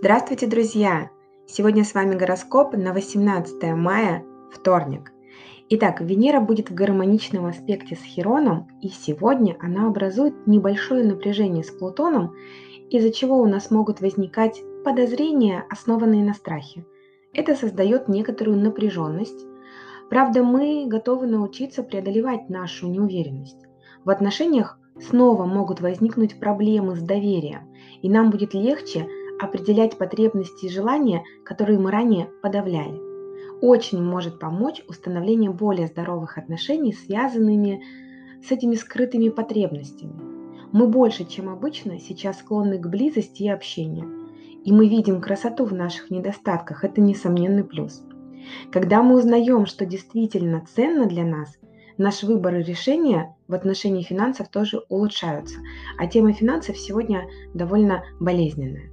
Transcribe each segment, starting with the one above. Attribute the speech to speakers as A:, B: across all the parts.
A: Здравствуйте, друзья! Сегодня с вами гороскоп на 18 мая, вторник. Итак, Венера будет в гармоничном аспекте с Хероном, и сегодня она образует небольшое напряжение с Плутоном, из-за чего у нас могут возникать подозрения, основанные на страхе. Это создает некоторую напряженность. Правда, мы готовы научиться преодолевать нашу неуверенность. В отношениях снова могут возникнуть проблемы с доверием, и нам будет легче определять потребности и желания, которые мы ранее подавляли. Очень может помочь установление более здоровых отношений, связанными с этими скрытыми потребностями. Мы больше, чем обычно, сейчас склонны к близости и общению. И мы видим красоту в наших недостатках, это несомненный плюс. Когда мы узнаем, что действительно ценно для нас, наш выбор и решения в отношении финансов тоже улучшаются. А тема финансов сегодня довольно болезненная.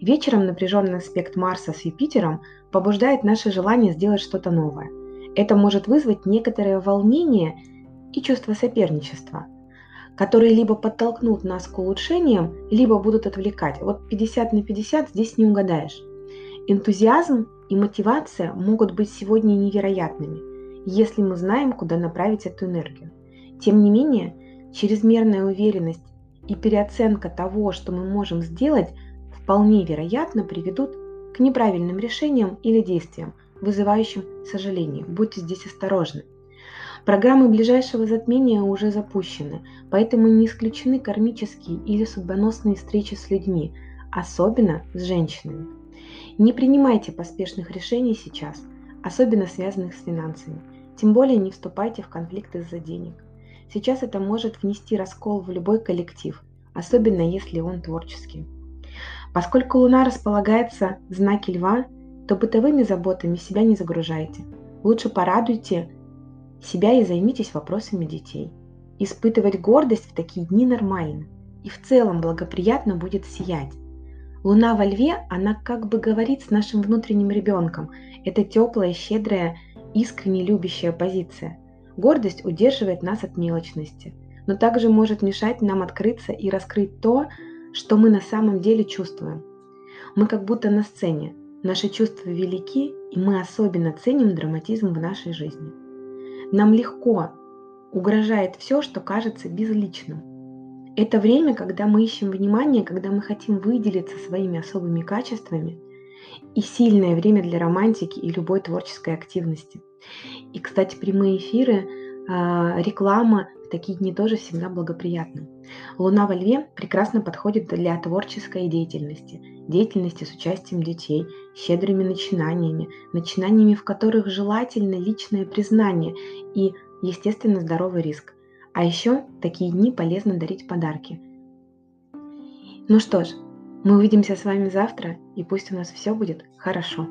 A: Вечером напряженный аспект Марса с Юпитером побуждает наше желание сделать что-то новое. Это может вызвать некоторое волнение и чувство соперничества, которые либо подтолкнут нас к улучшениям, либо будут отвлекать. Вот 50 на 50 здесь не угадаешь. Энтузиазм и мотивация могут быть сегодня невероятными, если мы знаем, куда направить эту энергию. Тем не менее, чрезмерная уверенность и переоценка того, что мы можем сделать – вполне вероятно приведут к неправильным решениям или действиям, вызывающим сожаление. Будьте здесь осторожны. Программы ближайшего затмения уже запущены, поэтому не исключены кармические или судьбоносные встречи с людьми, особенно с женщинами. Не принимайте поспешных решений сейчас, особенно связанных с финансами. Тем более не вступайте в конфликт из-за денег. Сейчас это может внести раскол в любой коллектив, особенно если он творческий. Поскольку Луна располагается в знаке Льва, то бытовыми заботами себя не загружайте. Лучше порадуйте себя и займитесь вопросами детей. Испытывать гордость в такие дни нормально и в целом благоприятно будет сиять. Луна во Льве, она как бы говорит с нашим внутренним ребенком. Это теплая, щедрая, искренне любящая позиция. Гордость удерживает нас от мелочности, но также может мешать нам открыться и раскрыть то, что мы на самом деле чувствуем. Мы как будто на сцене, наши чувства велики, и мы особенно ценим драматизм в нашей жизни. Нам легко угрожает все, что кажется безличным. Это время, когда мы ищем внимание, когда мы хотим выделиться своими особыми качествами, и сильное время для романтики и любой творческой активности. И, кстати, прямые эфиры, а, реклама такие дни тоже всегда благоприятны. Луна во Льве прекрасно подходит для творческой деятельности, деятельности с участием детей, щедрыми начинаниями, начинаниями, в которых желательно личное признание и, естественно, здоровый риск. А еще такие дни полезно дарить подарки. Ну что ж, мы увидимся с вами завтра, и пусть у нас все будет хорошо.